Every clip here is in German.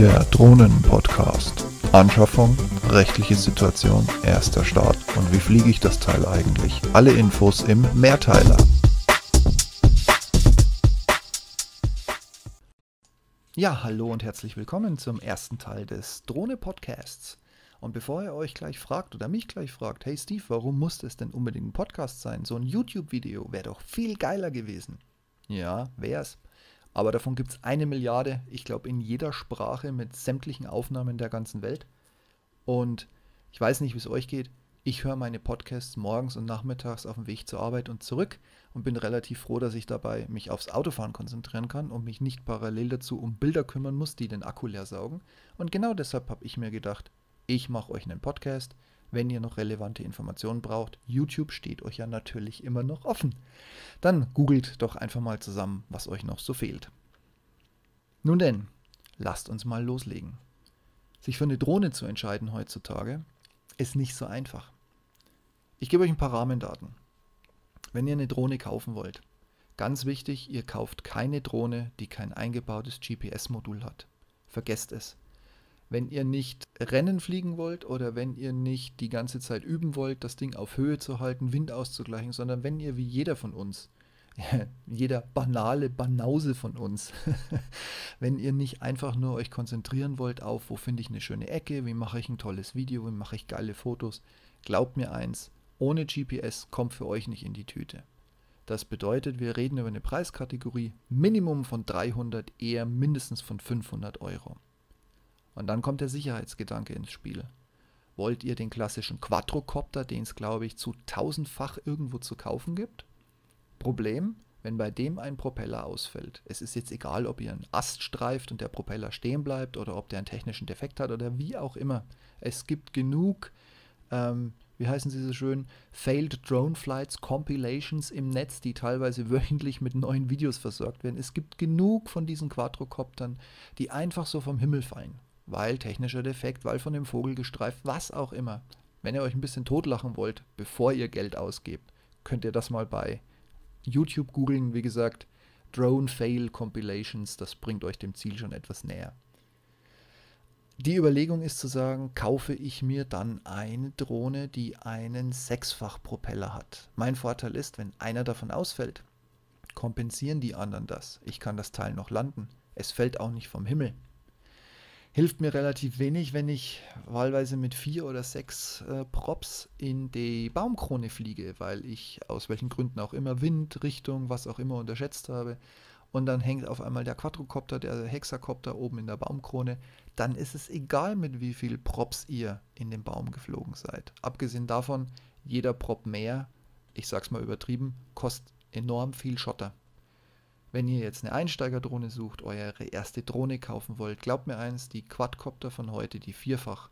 Der Drohnen-Podcast. Anschaffung, rechtliche Situation, erster Start und wie fliege ich das Teil eigentlich? Alle Infos im Mehrteiler. Ja, hallo und herzlich willkommen zum ersten Teil des Drohne-Podcasts. Und bevor ihr euch gleich fragt oder mich gleich fragt, hey Steve, warum muss es denn unbedingt ein Podcast sein? So ein YouTube-Video wäre doch viel geiler gewesen. Ja, wär's. Aber davon gibt es eine Milliarde, ich glaube, in jeder Sprache mit sämtlichen Aufnahmen der ganzen Welt. Und ich weiß nicht, wie es euch geht. Ich höre meine Podcasts morgens und nachmittags auf dem Weg zur Arbeit und zurück und bin relativ froh, dass ich dabei mich aufs Autofahren konzentrieren kann und mich nicht parallel dazu um Bilder kümmern muss, die den Akku leer saugen. Und genau deshalb habe ich mir gedacht, ich mache euch einen Podcast. Wenn ihr noch relevante Informationen braucht, YouTube steht euch ja natürlich immer noch offen. Dann googelt doch einfach mal zusammen, was euch noch so fehlt. Nun denn, lasst uns mal loslegen. Sich für eine Drohne zu entscheiden heutzutage ist nicht so einfach. Ich gebe euch ein paar Rahmendaten. Wenn ihr eine Drohne kaufen wollt, ganz wichtig, ihr kauft keine Drohne, die kein eingebautes GPS-Modul hat. Vergesst es wenn ihr nicht Rennen fliegen wollt oder wenn ihr nicht die ganze Zeit üben wollt, das Ding auf Höhe zu halten, Wind auszugleichen, sondern wenn ihr wie jeder von uns, jeder banale Banause von uns, wenn ihr nicht einfach nur euch konzentrieren wollt auf, wo finde ich eine schöne Ecke, wie mache ich ein tolles Video, wie mache ich geile Fotos, glaubt mir eins, ohne GPS kommt für euch nicht in die Tüte. Das bedeutet, wir reden über eine Preiskategorie Minimum von 300, eher mindestens von 500 Euro. Und dann kommt der Sicherheitsgedanke ins Spiel. Wollt ihr den klassischen Quadrocopter, den es glaube ich zu tausendfach irgendwo zu kaufen gibt? Problem, wenn bei dem ein Propeller ausfällt. Es ist jetzt egal, ob ihr einen Ast streift und der Propeller stehen bleibt oder ob der einen technischen Defekt hat oder wie auch immer. Es gibt genug, ähm, wie heißen sie so schön, Failed Drone Flights Compilations im Netz, die teilweise wöchentlich mit neuen Videos versorgt werden. Es gibt genug von diesen Quadrocoptern, die einfach so vom Himmel fallen weil technischer Defekt, weil von dem Vogel gestreift, was auch immer. Wenn ihr euch ein bisschen totlachen wollt, bevor ihr Geld ausgebt, könnt ihr das mal bei YouTube googeln. Wie gesagt, Drone Fail Compilations, das bringt euch dem Ziel schon etwas näher. Die Überlegung ist zu sagen, kaufe ich mir dann eine Drohne, die einen Sechsfach-Propeller hat. Mein Vorteil ist, wenn einer davon ausfällt, kompensieren die anderen das. Ich kann das Teil noch landen. Es fällt auch nicht vom Himmel hilft mir relativ wenig, wenn ich wahlweise mit vier oder sechs äh, Props in die Baumkrone fliege, weil ich aus welchen Gründen auch immer Wind, Richtung, was auch immer unterschätzt habe. Und dann hängt auf einmal der Quadrocopter, der Hexakopter oben in der Baumkrone. Dann ist es egal, mit wie viel Props ihr in den Baum geflogen seid. Abgesehen davon, jeder Prop mehr, ich sag's mal übertrieben, kostet enorm viel Schotter. Wenn ihr jetzt eine Einsteigerdrohne sucht, eure erste Drohne kaufen wollt, glaubt mir eins, die Quadcopter von heute, die vierfach,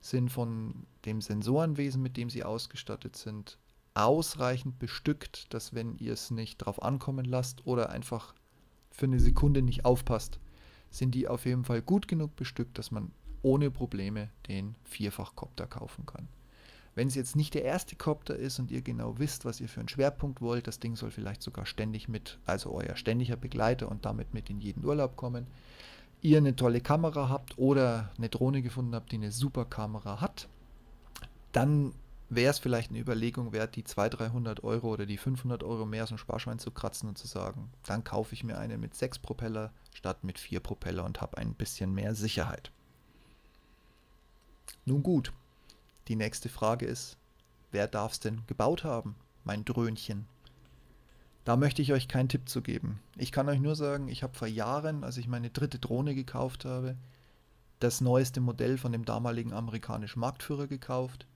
sind von dem Sensorenwesen, mit dem sie ausgestattet sind, ausreichend bestückt, dass wenn ihr es nicht drauf ankommen lasst oder einfach für eine Sekunde nicht aufpasst, sind die auf jeden Fall gut genug bestückt, dass man ohne Probleme den Vierfachcopter kaufen kann. Wenn es jetzt nicht der erste Copter ist und ihr genau wisst, was ihr für einen Schwerpunkt wollt, das Ding soll vielleicht sogar ständig mit, also euer ständiger Begleiter und damit mit in jeden Urlaub kommen, ihr eine tolle Kamera habt oder eine Drohne gefunden habt, die eine super Kamera hat, dann wäre es vielleicht eine Überlegung wert, die 200, 300 Euro oder die 500 Euro mehr aus dem Sparschwein zu kratzen und zu sagen, dann kaufe ich mir eine mit 6 Propeller statt mit 4 Propeller und habe ein bisschen mehr Sicherheit. Nun gut, die nächste Frage ist, wer darf es denn gebaut haben, mein Dröhnchen? Da möchte ich euch keinen Tipp zu geben. Ich kann euch nur sagen, ich habe vor Jahren, als ich meine dritte Drohne gekauft habe, das neueste Modell von dem damaligen amerikanischen Marktführer gekauft.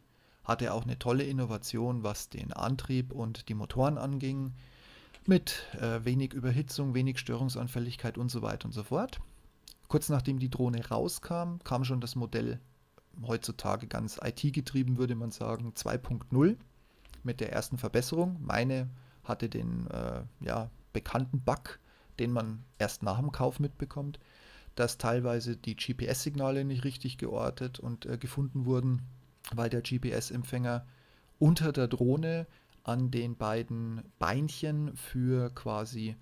Hatte auch eine tolle Innovation, was den Antrieb und die Motoren anging. Mit äh, wenig Überhitzung, wenig Störungsanfälligkeit und so weiter und so fort. Kurz nachdem die Drohne rauskam, kam schon das Modell heutzutage ganz IT-getrieben, würde man sagen, 2.0 mit der ersten Verbesserung. Meine hatte den äh, ja, bekannten Bug, den man erst nach dem Kauf mitbekommt, dass teilweise die GPS-Signale nicht richtig geortet und äh, gefunden wurden, weil der GPS-Empfänger unter der Drohne an den beiden Beinchen für quasi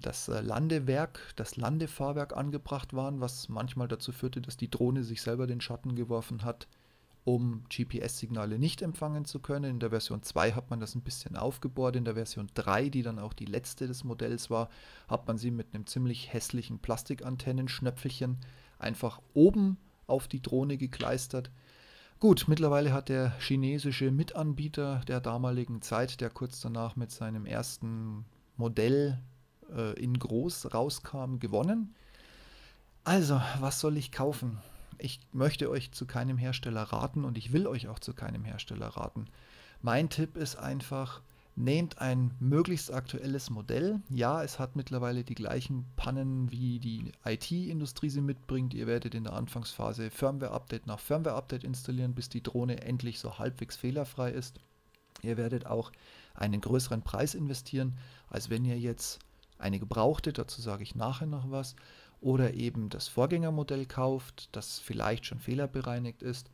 das äh, Landewerk, das Landefahrwerk angebracht waren, was manchmal dazu führte, dass die Drohne sich selber den Schatten geworfen hat, um GPS-Signale nicht empfangen zu können. In der Version 2 hat man das ein bisschen aufgebohrt. In der Version 3, die dann auch die letzte des Modells war, hat man sie mit einem ziemlich hässlichen Plastikantennenschnöpfelchen einfach oben auf die Drohne gekleistert. Gut, mittlerweile hat der chinesische Mitanbieter der damaligen Zeit, der kurz danach mit seinem ersten Modell äh, in groß rauskam, gewonnen. Also, was soll ich kaufen? Ich möchte euch zu keinem Hersteller raten und ich will euch auch zu keinem Hersteller raten. Mein Tipp ist einfach, nehmt ein möglichst aktuelles Modell. Ja, es hat mittlerweile die gleichen Pannen, wie die IT-Industrie sie mitbringt. Ihr werdet in der Anfangsphase Firmware-Update nach Firmware-Update installieren, bis die Drohne endlich so halbwegs fehlerfrei ist. Ihr werdet auch einen größeren Preis investieren, als wenn ihr jetzt eine gebrauchte, dazu sage ich nachher noch was, oder eben das Vorgängermodell kauft, das vielleicht schon fehlerbereinigt ist.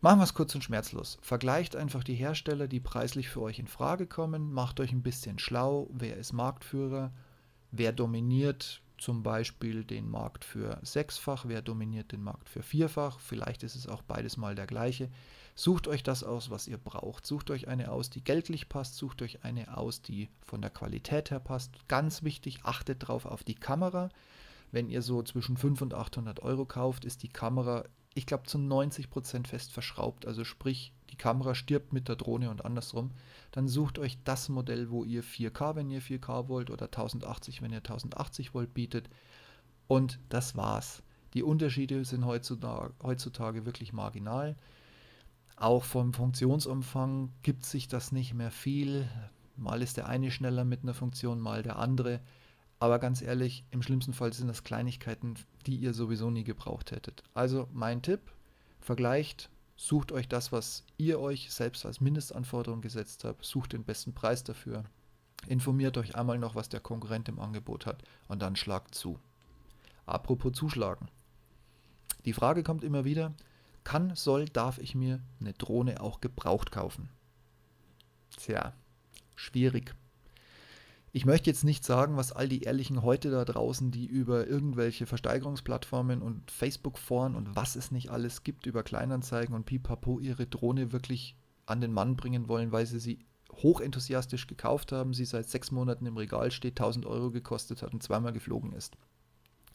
Machen wir es kurz und schmerzlos. Vergleicht einfach die Hersteller, die preislich für euch in Frage kommen, macht euch ein bisschen schlau, wer ist Marktführer, wer dominiert zum Beispiel den Markt für sechsfach, wer dominiert den Markt für vierfach, vielleicht ist es auch beides mal der gleiche. Sucht euch das aus, was ihr braucht. Sucht euch eine aus, die geldlich passt. Sucht euch eine aus, die von der Qualität her passt. Ganz wichtig, achtet drauf auf die Kamera. Wenn ihr so zwischen 500 und 800 Euro kauft, ist die Kamera, ich glaube, zu 90 Prozent fest verschraubt. Also sprich, die Kamera stirbt mit der Drohne und andersrum. Dann sucht euch das Modell, wo ihr 4K, wenn ihr 4K wollt, oder 1080, wenn ihr 1080 wollt, bietet. Und das war's. Die Unterschiede sind heutzutage, heutzutage wirklich marginal. Auch vom Funktionsumfang gibt sich das nicht mehr viel. Mal ist der eine schneller mit einer Funktion, mal der andere. Aber ganz ehrlich, im schlimmsten Fall sind das Kleinigkeiten, die ihr sowieso nie gebraucht hättet. Also mein Tipp, vergleicht, sucht euch das, was ihr euch selbst als Mindestanforderung gesetzt habt, sucht den besten Preis dafür, informiert euch einmal noch, was der Konkurrent im Angebot hat und dann schlagt zu. Apropos zuschlagen. Die Frage kommt immer wieder, kann, soll, darf ich mir eine Drohne auch gebraucht kaufen? Tja, schwierig. Ich möchte jetzt nicht sagen, was all die Ehrlichen heute da draußen, die über irgendwelche Versteigerungsplattformen und Facebook-Foren und was es nicht alles gibt, über Kleinanzeigen und Pipapo ihre Drohne wirklich an den Mann bringen wollen, weil sie sie hochenthusiastisch gekauft haben, sie seit sechs Monaten im Regal steht, 1000 Euro gekostet hat und zweimal geflogen ist.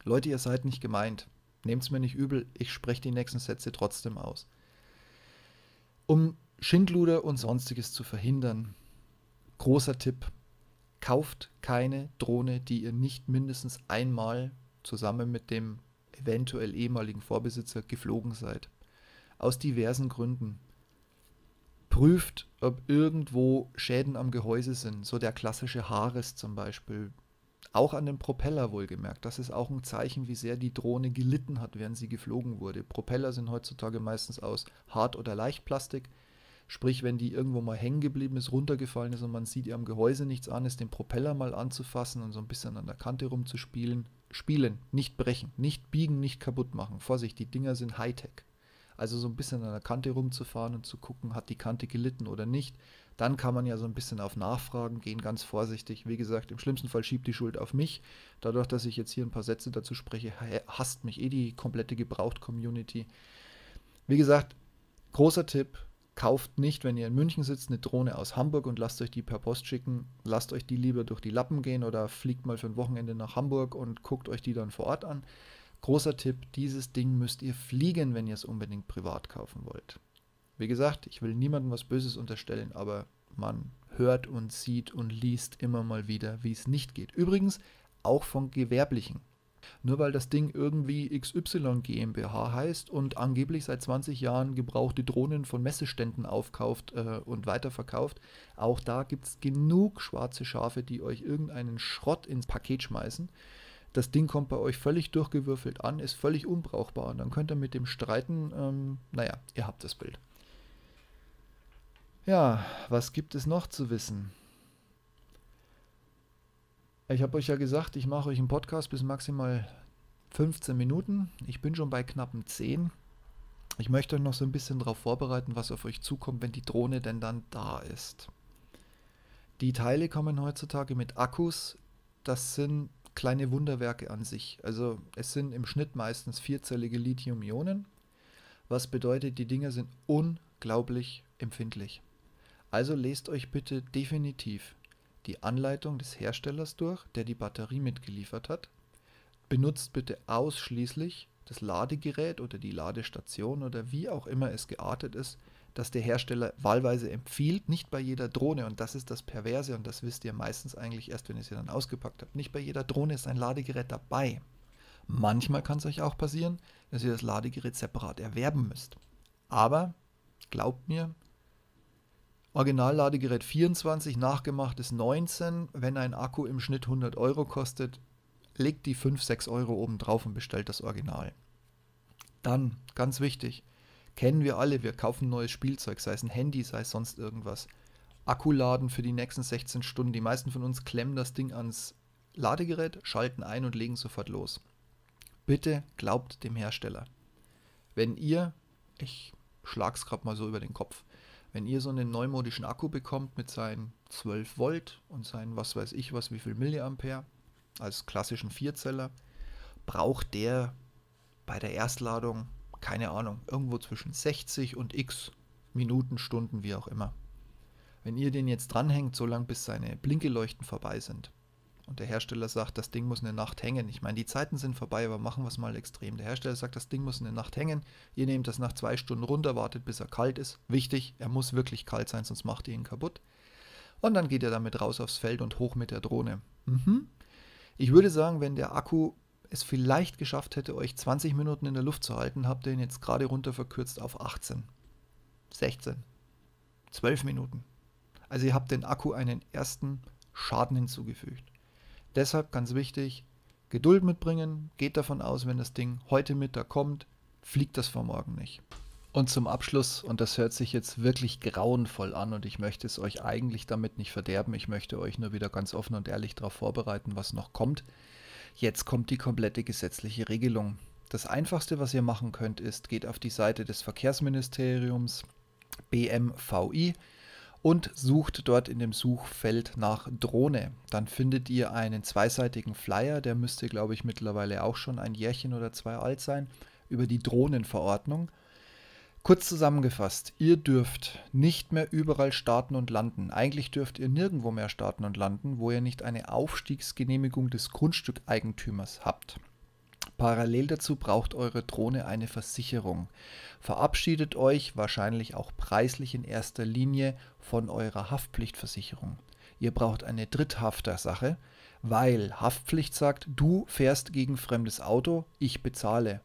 Leute, ihr seid nicht gemeint. Nehmt es mir nicht übel, ich spreche die nächsten Sätze trotzdem aus. Um Schindluder und sonstiges zu verhindern, großer Tipp, kauft keine Drohne, die ihr nicht mindestens einmal zusammen mit dem eventuell ehemaligen Vorbesitzer geflogen seid. Aus diversen Gründen. Prüft, ob irgendwo Schäden am Gehäuse sind, so der klassische Haares zum Beispiel. Auch an dem Propeller wohlgemerkt. Das ist auch ein Zeichen, wie sehr die Drohne gelitten hat, während sie geflogen wurde. Propeller sind heutzutage meistens aus Hart- oder Leichtplastik. Sprich, wenn die irgendwo mal hängen geblieben ist, runtergefallen ist und man sieht ihr am Gehäuse nichts an, ist den Propeller mal anzufassen und so ein bisschen an der Kante rumzuspielen. Spielen, nicht brechen, nicht biegen, nicht kaputt machen. Vorsicht, die Dinger sind Hightech. Also so ein bisschen an der Kante rumzufahren und zu gucken, hat die Kante gelitten oder nicht. Dann kann man ja so ein bisschen auf Nachfragen gehen, ganz vorsichtig. Wie gesagt, im schlimmsten Fall schiebt die Schuld auf mich. Dadurch, dass ich jetzt hier ein paar Sätze dazu spreche, hasst mich eh die komplette Gebraucht-Community. Wie gesagt, großer Tipp, kauft nicht, wenn ihr in München sitzt, eine Drohne aus Hamburg und lasst euch die per Post schicken. Lasst euch die lieber durch die Lappen gehen oder fliegt mal für ein Wochenende nach Hamburg und guckt euch die dann vor Ort an. Großer Tipp, dieses Ding müsst ihr fliegen, wenn ihr es unbedingt privat kaufen wollt. Wie gesagt, ich will niemandem was Böses unterstellen, aber man hört und sieht und liest immer mal wieder, wie es nicht geht. Übrigens auch von Gewerblichen. Nur weil das Ding irgendwie XY GmbH heißt und angeblich seit 20 Jahren gebrauchte Drohnen von Messeständen aufkauft äh, und weiterverkauft, auch da gibt es genug schwarze Schafe, die euch irgendeinen Schrott ins Paket schmeißen. Das Ding kommt bei euch völlig durchgewürfelt an, ist völlig unbrauchbar und dann könnt ihr mit dem streiten. Ähm, naja, ihr habt das Bild. Ja, was gibt es noch zu wissen? Ich habe euch ja gesagt, ich mache euch einen Podcast bis maximal 15 Minuten. Ich bin schon bei knappen 10. Ich möchte euch noch so ein bisschen darauf vorbereiten, was auf euch zukommt, wenn die Drohne denn dann da ist. Die Teile kommen heutzutage mit Akkus das sind kleine Wunderwerke an sich. Also es sind im Schnitt meistens vierzellige Lithium-Ionen, was bedeutet, die Dinger sind unglaublich empfindlich. Also lest euch bitte definitiv die Anleitung des Herstellers durch, der die Batterie mitgeliefert hat. Benutzt bitte ausschließlich das Ladegerät oder die Ladestation oder wie auch immer es geartet ist, das der Hersteller wahlweise empfiehlt, nicht bei jeder Drohne, und das ist das Perverse, und das wisst ihr meistens eigentlich erst, wenn ihr sie dann ausgepackt habt, nicht bei jeder Drohne ist ein Ladegerät dabei. Manchmal kann es euch auch passieren, dass ihr das Ladegerät separat erwerben müsst. Aber glaubt mir, Originalladegerät 24, nachgemacht ist 19. Wenn ein Akku im Schnitt 100 Euro kostet, legt die 5, 6 Euro oben drauf und bestellt das Original. Dann, ganz wichtig, kennen wir alle, wir kaufen neues Spielzeug, sei es ein Handy, sei es sonst irgendwas. Akku laden für die nächsten 16 Stunden. Die meisten von uns klemmen das Ding ans Ladegerät, schalten ein und legen sofort los. Bitte glaubt dem Hersteller. Wenn ihr, ich schlag's gerade mal so über den Kopf, wenn ihr so einen neumodischen Akku bekommt mit seinen 12 Volt und seinen was weiß ich was, wie viel Milliampere als klassischen Vierzeller, braucht der bei der Erstladung, keine Ahnung, irgendwo zwischen 60 und x Minuten, Stunden, wie auch immer. Wenn ihr den jetzt dranhängt, so lange bis seine Blinkeleuchten vorbei sind, und der Hersteller sagt, das Ding muss eine Nacht hängen. Ich meine, die Zeiten sind vorbei, aber machen wir es mal extrem. Der Hersteller sagt, das Ding muss eine Nacht hängen. Ihr nehmt das nach zwei Stunden runter, wartet, bis er kalt ist. Wichtig, er muss wirklich kalt sein, sonst macht ihr ihn kaputt. Und dann geht er damit raus aufs Feld und hoch mit der Drohne. Mhm. Ich würde sagen, wenn der Akku es vielleicht geschafft hätte, euch 20 Minuten in der Luft zu halten, habt ihr ihn jetzt gerade runter verkürzt auf 18, 16, 12 Minuten. Also ihr habt den Akku einen ersten Schaden hinzugefügt. Deshalb ganz wichtig, Geduld mitbringen, geht davon aus, wenn das Ding heute Mittag kommt, fliegt das vor morgen nicht. Und zum Abschluss, und das hört sich jetzt wirklich grauenvoll an und ich möchte es euch eigentlich damit nicht verderben, ich möchte euch nur wieder ganz offen und ehrlich darauf vorbereiten, was noch kommt. Jetzt kommt die komplette gesetzliche Regelung. Das Einfachste, was ihr machen könnt, ist, geht auf die Seite des Verkehrsministeriums BMVI und sucht dort in dem Suchfeld nach Drohne. Dann findet ihr einen zweiseitigen Flyer, der müsste, glaube ich, mittlerweile auch schon ein Jährchen oder zwei alt sein, über die Drohnenverordnung. Kurz zusammengefasst, ihr dürft nicht mehr überall starten und landen. Eigentlich dürft ihr nirgendwo mehr starten und landen, wo ihr nicht eine Aufstiegsgenehmigung des Grundstückeigentümers habt. Parallel dazu braucht eure Drohne eine Versicherung. Verabschiedet euch wahrscheinlich auch preislich in erster Linie von eurer Haftpflichtversicherung. Ihr braucht eine Dritthafter-Sache, weil Haftpflicht sagt, du fährst gegen fremdes Auto, ich bezahle.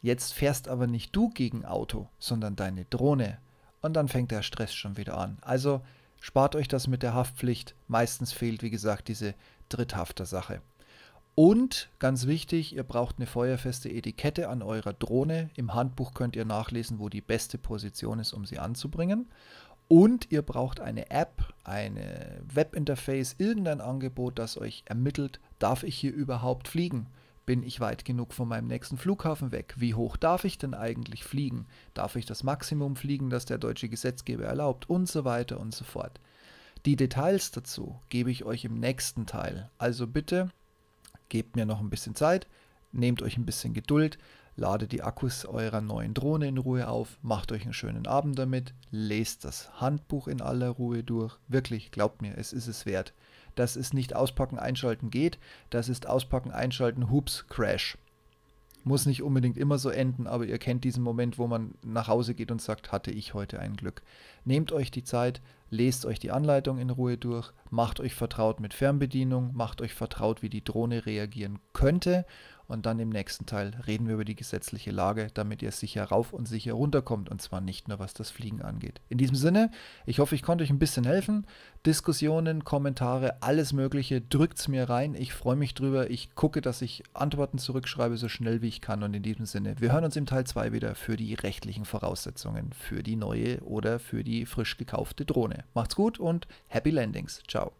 Jetzt fährst aber nicht du gegen Auto, sondern deine Drohne. Und dann fängt der Stress schon wieder an. Also spart euch das mit der Haftpflicht. Meistens fehlt, wie gesagt, diese Dritthafter-Sache. Und ganz wichtig, ihr braucht eine feuerfeste Etikette an eurer Drohne. Im Handbuch könnt ihr nachlesen, wo die beste Position ist, um sie anzubringen. Und ihr braucht eine App, eine Webinterface, irgendein Angebot, das euch ermittelt, darf ich hier überhaupt fliegen? Bin ich weit genug von meinem nächsten Flughafen weg? Wie hoch darf ich denn eigentlich fliegen? Darf ich das Maximum fliegen, das der deutsche Gesetzgeber erlaubt? Und so weiter und so fort. Die Details dazu gebe ich euch im nächsten Teil. Also bitte gebt mir noch ein bisschen Zeit, nehmt euch ein bisschen Geduld, ladet die Akkus eurer neuen Drohne in Ruhe auf, macht euch einen schönen Abend damit, lest das Handbuch in aller Ruhe durch. Wirklich, glaubt mir, es ist es wert. Das ist nicht auspacken, einschalten geht, das ist auspacken, einschalten, hups, crash. Muss nicht unbedingt immer so enden, aber ihr kennt diesen Moment, wo man nach Hause geht und sagt, hatte ich heute ein Glück. Nehmt euch die Zeit, lest euch die Anleitung in Ruhe durch, macht euch vertraut mit Fernbedienung, macht euch vertraut, wie die Drohne reagieren könnte und dann im nächsten Teil reden wir über die gesetzliche Lage, damit ihr sicher rauf und sicher runterkommt und zwar nicht nur was das Fliegen angeht. In diesem Sinne, ich hoffe, ich konnte euch ein bisschen helfen. Diskussionen, Kommentare, alles Mögliche, drückt es mir rein. Ich freue mich drüber. Ich gucke, dass ich Antworten zurückschreibe, so schnell wie ich kann. Und in diesem Sinne, wir hören uns im Teil 2 wieder für die rechtlichen Voraussetzungen für die neue oder für die frisch gekaufte Drohne. Macht's gut und happy landings. Ciao.